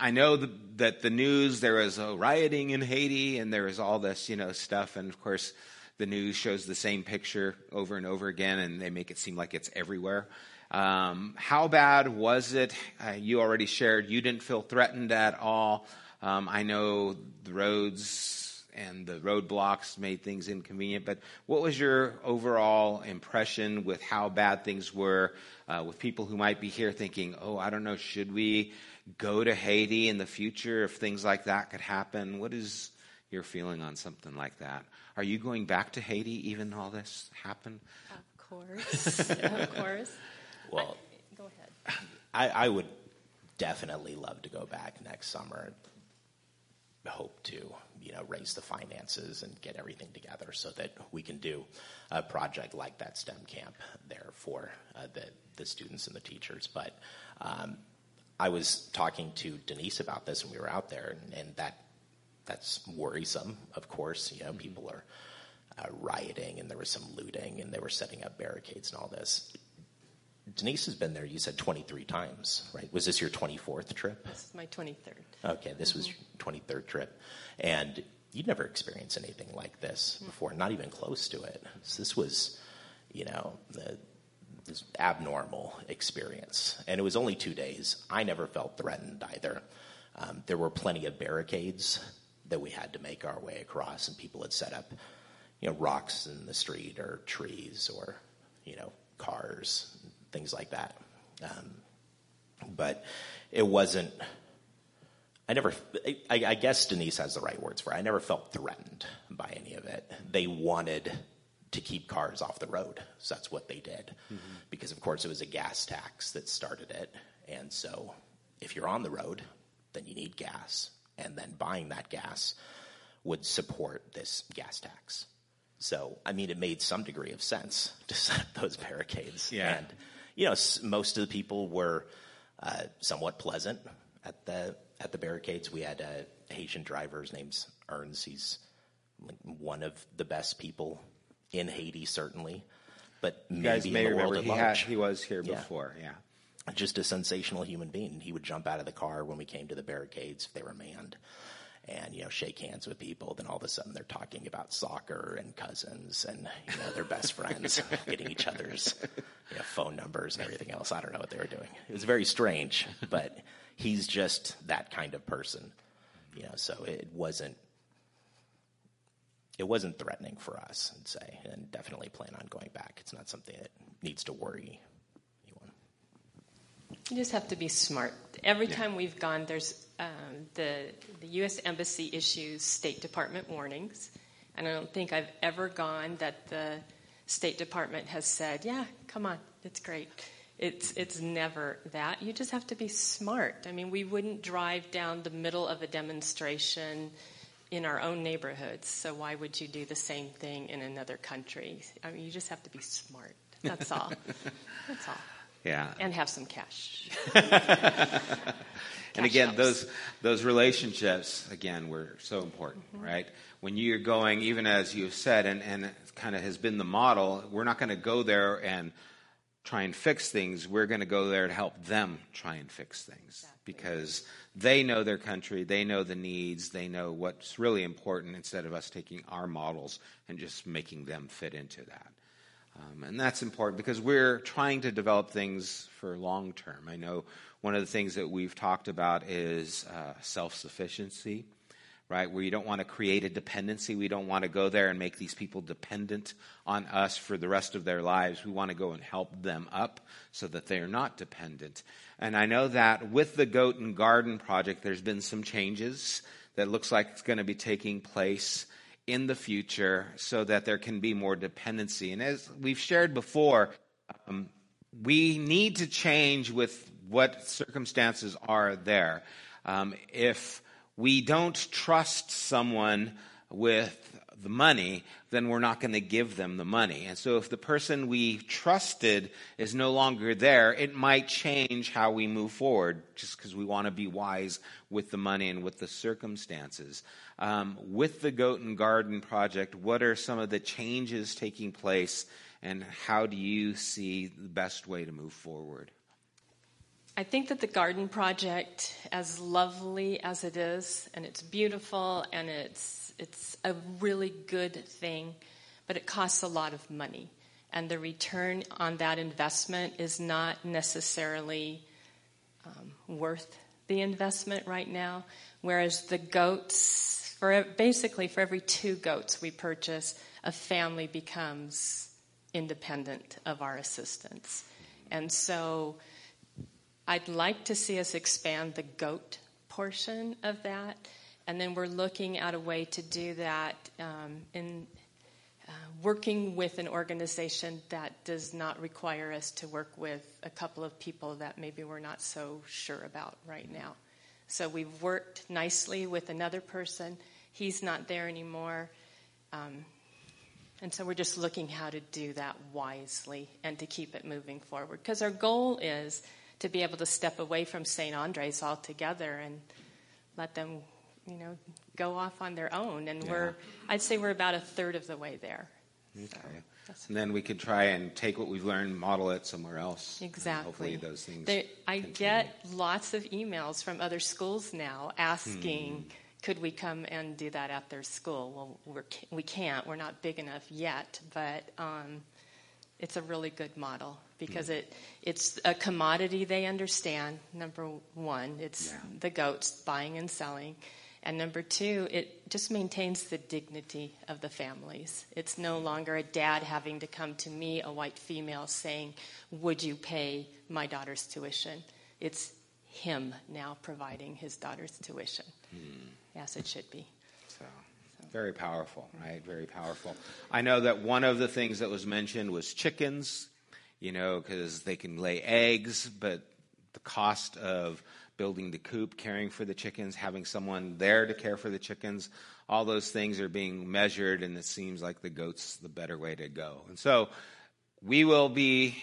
S2: I know that the news there a rioting in Haiti and there was all this you know stuff, and of course the news shows the same picture over and over again, and they make it seem like it's everywhere. Um, how bad was it? Uh, you already shared you didn't feel threatened at all. Um, I know the roads and the roadblocks made things inconvenient, but what was your overall impression with how bad things were uh, with people who might be here thinking, oh, I don't know, should we go to Haiti in the future if things like that could happen? What is your feeling on something like that? Are you going back to Haiti even all this happened?
S3: Of course. of course. (laughs)
S4: Well,
S3: I, go ahead.
S4: I, I would definitely love to go back next summer. Hope to, you know, raise the finances and get everything together so that we can do a project like that STEM camp there for uh, the the students and the teachers. But um, I was talking to Denise about this when we were out there, and, and that that's worrisome. Of course, you know, mm-hmm. people are uh, rioting, and there was some looting, and they were setting up barricades and all this. Denise has been there. You said 23 times, right? Was this your 24th trip?
S3: This is my 23rd.
S4: Okay, this mm-hmm. was your 23rd trip, and you'd never experienced anything like this mm-hmm. before, not even close to it. So this was, you know, the this abnormal experience. And it was only two days. I never felt threatened either. Um, there were plenty of barricades that we had to make our way across, and people had set up, you know, rocks in the street or trees or, you know, cars, things like that. Um, but it wasn't. I never. I, I guess Denise has the right words for it. I never felt threatened by any of it. They wanted to keep cars off the road. So that's what they did. Mm-hmm. Because, of course, it was a gas tax that started it. And so if you're on the road, then you need gas. And then buying that gas would support this gas tax. So, I mean, it made some degree of sense (laughs) to set up those barricades.
S2: Yeah.
S4: And, you know, most of the people were uh, somewhat pleasant at the at the barricades. We had a Haitian driver. His name's Ernst. He's one of the best people in Haiti, certainly, but
S2: you
S4: guys
S2: may remember
S4: he,
S2: had, he was here yeah. before. Yeah,
S4: just a sensational human being. He would jump out of the car when we came to the barricades if they were manned, and you know shake hands with people then all of a sudden they're talking about soccer and cousins and you know their best friends (laughs) getting each other's you know, phone numbers and everything else i don't know what they were doing it was very strange but he's just that kind of person you know so it wasn't it wasn't threatening for us i'd say and definitely plan on going back it's not something that needs to worry anyone
S3: you just have to be smart every yeah. time we've gone there's um, the, the U.S. Embassy issues State Department warnings, and I don't think I've ever gone that the State Department has said, "Yeah, come on, it's great." It's it's never that. You just have to be smart. I mean, we wouldn't drive down the middle of a demonstration in our own neighborhoods. So why would you do the same thing in another country? I mean, you just have to be smart. That's all. That's all.
S2: Yeah.
S3: And have some cash. (laughs)
S2: and again, those those relationships again were so important, mm-hmm. right? When you're going, even as you said, and and kind of has been the model, we're not going to go there and try and fix things. We're going to go there to help them try and fix things exactly. because they know their country, they know the needs, they know what's really important. Instead of us taking our models and just making them fit into that. Um, and that's important because we're trying to develop things for long term. I know one of the things that we've talked about is uh, self sufficiency, right? Where you don't want to create a dependency. We don't want to go there and make these people dependent on us for the rest of their lives. We want to go and help them up so that they are not dependent. And I know that with the Goat and Garden project, there's been some changes that looks like it's going to be taking place in the future so that there can be more dependency. And as we've shared before, um, we need to change with what circumstances are there. Um, if we don't trust someone with the money, then we're not going to give them the money. And so if the person we trusted is no longer there, it might change how we move forward just because we want to be wise with the money and with the circumstances. Um, with the Goat and Garden project, what are some of the changes taking place and how do you see the best way to move forward?
S3: I think that the garden project, as lovely as it is, and it's beautiful and it's it's a really good thing, but it costs a lot of money. And the return on that investment is not necessarily um, worth the investment right now. Whereas the goats, for basically for every two goats we purchase, a family becomes independent of our assistance. And so I'd like to see us expand the goat portion of that. And then we're looking at a way to do that um, in uh, working with an organization that does not require us to work with a couple of people that maybe we're not so sure about right now. So we've worked nicely with another person. He's not there anymore. Um, and so we're just looking how to do that wisely and to keep it moving forward. Because our goal is to be able to step away from St. Andre's altogether and let them, you know, go off on their own. And yeah. we're, I'd say we're about a third of the way there.
S2: Okay. So and then we could try and take what we've learned, model it somewhere else.
S3: Exactly.
S2: Hopefully, those things.
S3: There, I continue. get lots of emails from other schools now asking, hmm. could we come and do that at their school? Well, we're, we can't. We're not big enough yet, but um, it's a really good model because it it's a commodity they understand. Number one, it's yeah. the goats buying and selling, and number two, it just maintains the dignity of the families. It's no longer a dad having to come to me, a white female, saying, "Would you pay my daughter's tuition?" It's him now providing his daughter's tuition. Mm. Yes, it should be.
S2: So. Very powerful, right? Very powerful. I know that one of the things that was mentioned was chickens, you know, because they can lay eggs, but the cost of building the coop, caring for the chickens, having someone there to care for the chickens, all those things are being measured, and it seems like the goat's the better way to go. And so we will be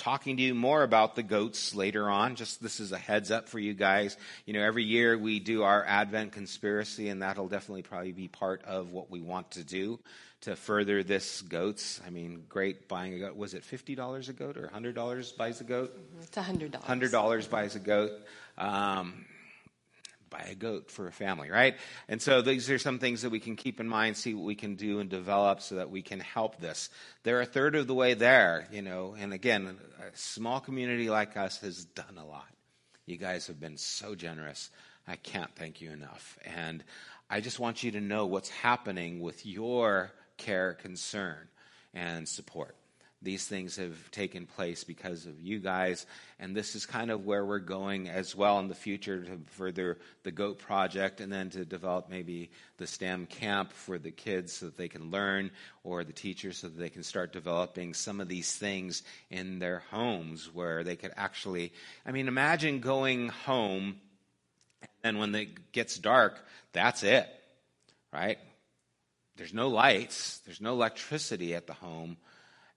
S2: talking to you more about the goats later on. Just this is a heads up for you guys. You know, every year we do our Advent conspiracy, and that'll definitely probably be part of what we want to do to further this goats. I mean, great buying a goat. Was it fifty dollars a goat or hundred dollars buys a goat?
S3: It's a hundred dollars.
S2: Hundred dollars buys a goat. Um, buy a goat for a family, right? And so these are some things that we can keep in mind, see what we can do and develop so that we can help this. They're a third of the way there, you know, and again, a small community like us has done a lot. You guys have been so generous. I can't thank you enough. And I just want you to know what's happening with your care, concern, and support. These things have taken place because of you guys, and this is kind of where we're going as well in the future to further the GOAT project and then to develop maybe the STEM camp for the kids so that they can learn, or the teachers so that they can start developing some of these things in their homes where they could actually. I mean, imagine going home, and when it gets dark, that's it, right? There's no lights, there's no electricity at the home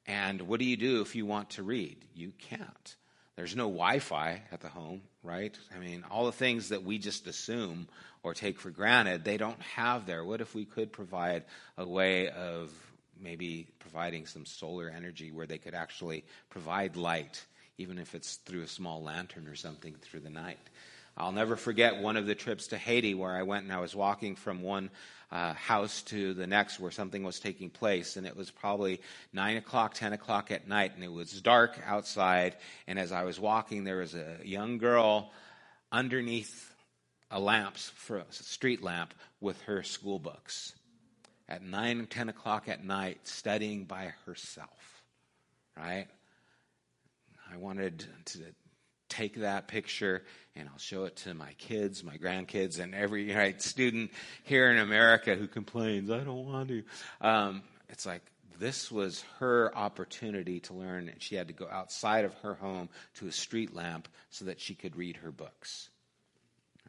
S2: and what do you do if you want to read? You can't. There's no Wi Fi at the home, right? I mean, all the things that we just assume or take for granted, they don't have there. What if we could provide a way of maybe providing some solar energy where they could actually provide light, even if it's through a small lantern or something through the night? I'll never forget one of the trips to Haiti where I went and I was walking from one uh, house to the next where something was taking place. And it was probably 9 o'clock, 10 o'clock at night, and it was dark outside. And as I was walking, there was a young girl underneath a lamp, for a street lamp, with her school books at 9 10 o'clock at night, studying by herself. Right? I wanted to take that picture and I'll show it to my kids, my grandkids, and every right, student here in America who complains, I don't want to. Um, it's like this was her opportunity to learn, and she had to go outside of her home to a street lamp so that she could read her books.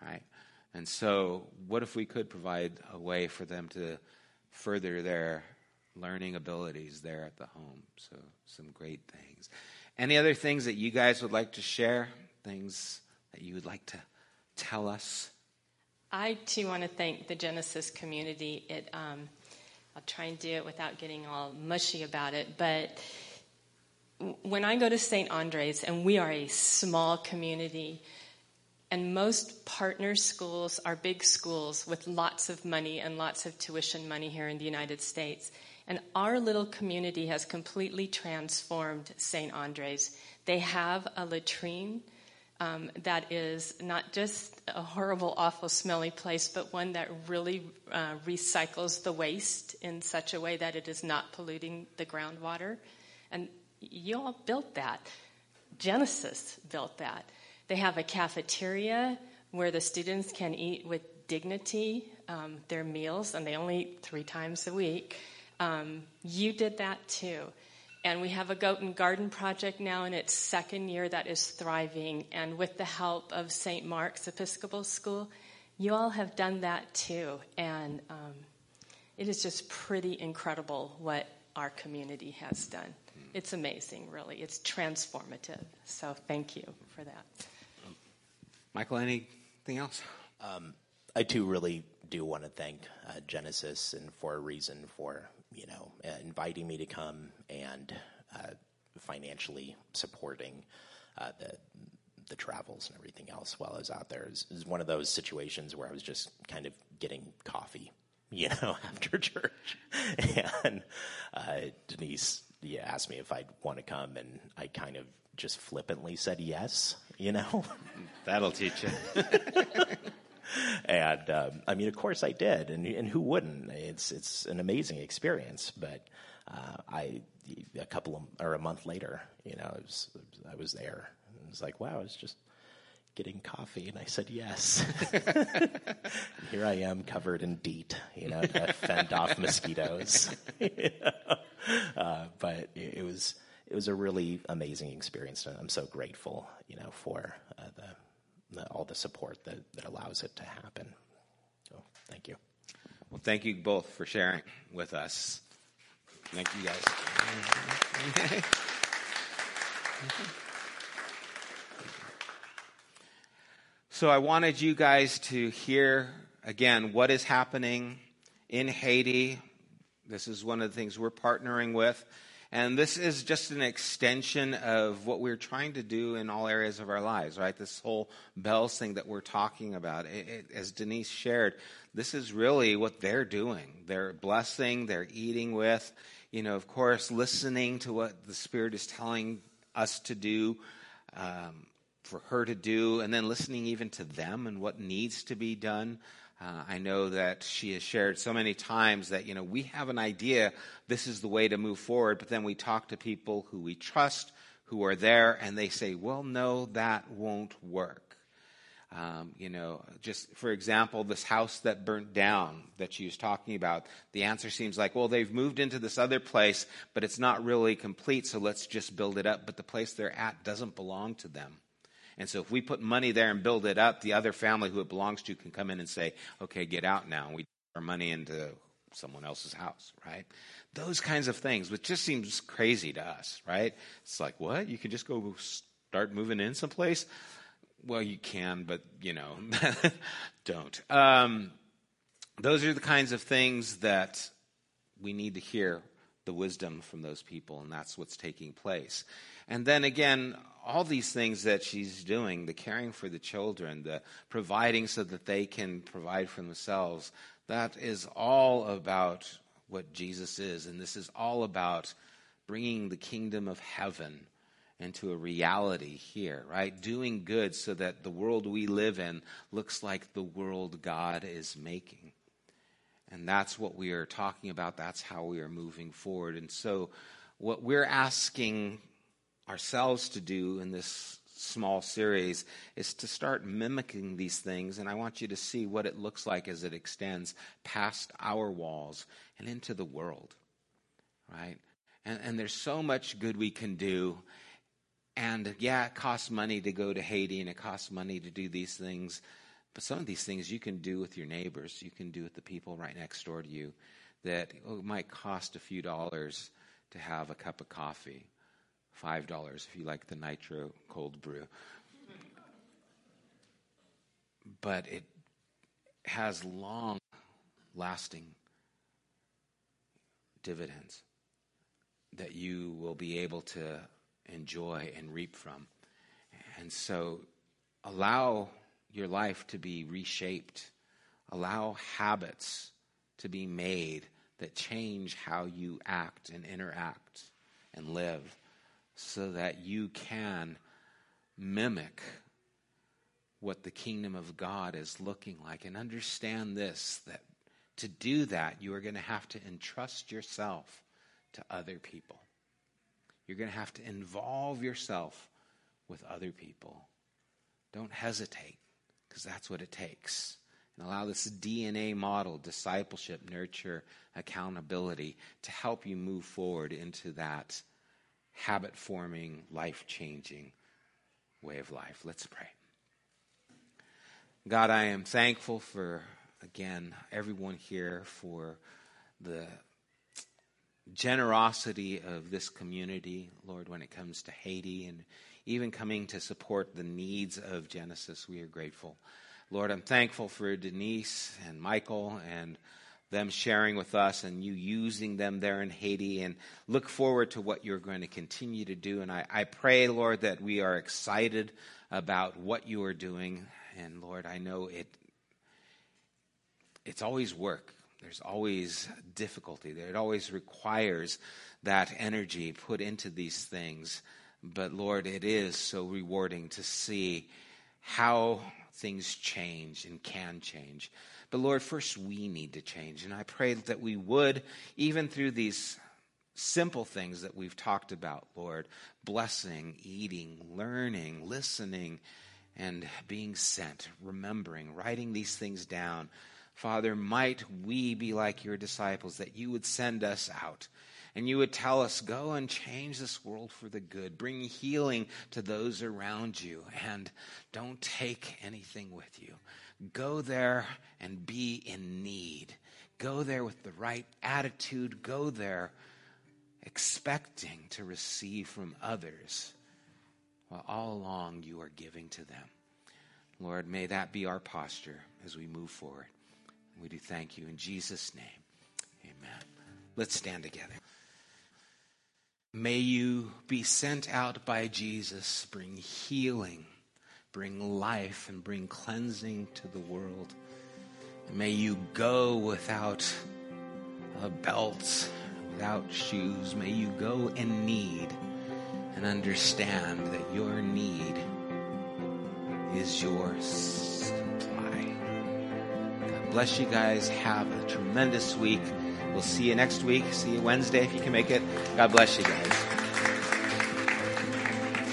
S2: Right? And so, what if we could provide a way for them to further their learning abilities there at the home? So, some great things. Any other things that you guys would like to share? Things that you would like to tell us?
S3: I too want to thank the Genesis community. It, um, I'll try and do it without getting all mushy about it, but when I go to St. Andres, and we are a small community, and most partner schools are big schools with lots of money and lots of tuition money here in the United States. And our little community has completely transformed St. Andres. They have a latrine um, that is not just a horrible, awful, smelly place, but one that really uh, recycles the waste in such a way that it is not polluting the groundwater. And you all built that. Genesis built that. They have a cafeteria where the students can eat with dignity um, their meals, and they only eat three times a week. Um, you did that too. And we have a goat and garden project now in its second year that is thriving. And with the help of St. Mark's Episcopal School, you all have done that too. And um, it is just pretty incredible what our community has done. It's amazing, really. It's transformative. So thank you for that.
S2: Michael, anything else? Um,
S4: I too really do want to thank uh, Genesis and for a reason for you know, uh, inviting me to come and uh, financially supporting uh, the the travels and everything else while I was out there. It was, one of those situations where I was just kind of getting coffee, (laughs) you know, after church, (laughs) and uh, Denise yeah, asked me if I'd want to come, and I kind of just flippantly said yes, you know.
S2: That'll teach you. (laughs)
S4: and um, I mean, of course, I did, and and who wouldn't? It's it's an amazing experience. But uh, I a couple of, or a month later, you know, I was I was there. It was like, wow, it's just getting coffee, and I said yes. (laughs) Here I am, covered in DEET, you know, to fend off (laughs) mosquitoes. you (laughs) know? uh, but it, it was it was a really amazing experience, and I'm so grateful, you know, for uh, the all the support that, that allows it to happen. So thank you.
S2: Well, thank you both for sharing with us. Thank you guys. so I wanted you guys to hear again what is happening in Haiti. This is one of the things we're partnering with. And this is just an extension of what we're trying to do in all areas of our lives, right? This whole bells thing that we're talking about. It, it, as Denise shared, this is really what they're doing. They're blessing, they're eating with, you know, of course, listening to what the Spirit is telling us to do, um, for her to do, and then listening even to them and what needs to be done. Uh, I know that she has shared so many times that, you know, we have an idea this is the way to move forward, but then we talk to people who we trust, who are there, and they say, well, no, that won't work. Um, you know, just for example, this house that burnt down that she was talking about, the answer seems like, well, they've moved into this other place, but it's not really complete, so let's just build it up. But the place they're at doesn't belong to them. And so if we put money there and build it up, the other family who it belongs to can come in and say, okay, get out now. And we put our money into someone else's house, right? Those kinds of things, which just seems crazy to us, right? It's like, what? You can just go start moving in someplace? Well, you can, but, you know, (laughs) don't. Um, those are the kinds of things that we need to hear the wisdom from those people, and that's what's taking place. And then again, all these things that she's doing the caring for the children, the providing so that they can provide for themselves that is all about what Jesus is. And this is all about bringing the kingdom of heaven into a reality here, right? Doing good so that the world we live in looks like the world God is making. And that's what we are talking about. That's how we are moving forward. And so, what we're asking ourselves to do in this small series is to start mimicking these things. And I want you to see what it looks like as it extends past our walls and into the world, right? And, and there's so much good we can do. And yeah, it costs money to go to Haiti and it costs money to do these things. But some of these things you can do with your neighbors, you can do with the people right next door to you that oh, might cost a few dollars to have a cup of coffee $5 if you like the nitro cold brew. But it has long lasting dividends that you will be able to enjoy and reap from. And so allow your life to be reshaped, allow habits to be made that change how you act and interact and live so that you can mimic what the kingdom of God is looking like. And understand this that to do that, you are going to have to entrust yourself to other people. You're going to have to involve yourself with other people. Don't hesitate, because that's what it takes. And allow this DNA model, discipleship, nurture, accountability, to help you move forward into that habit forming, life changing way of life. Let's pray. God, I am thankful for, again, everyone here for the generosity of this community, Lord, when it comes to Haiti and even coming to support the needs of Genesis. We are grateful. Lord, I'm thankful for Denise and Michael and them sharing with us and you using them there in Haiti and look forward to what you're going to continue to do. And I, I pray, Lord, that we are excited about what you are doing. And Lord, I know it it's always work. There's always difficulty. It always requires that energy put into these things. But Lord, it is so rewarding to see how things change and can change. But Lord, first we need to change. And I pray that we would, even through these simple things that we've talked about, Lord blessing, eating, learning, listening, and being sent, remembering, writing these things down. Father, might we be like your disciples, that you would send us out and you would tell us, go and change this world for the good, bring healing to those around you, and don't take anything with you. Go there and be in need. Go there with the right attitude. Go there expecting to receive from others while all along you are giving to them. Lord, may that be our posture as we move forward. We do thank you in Jesus' name. Amen. Let's stand together. May you be sent out by Jesus, bring healing, bring life, and bring cleansing to the world. And may you go without uh, a belt, without shoes. May you go in need and understand that your need is your supply. God bless you guys. Have a tremendous week. We'll see you next week. See you Wednesday if you can make it. God bless you guys.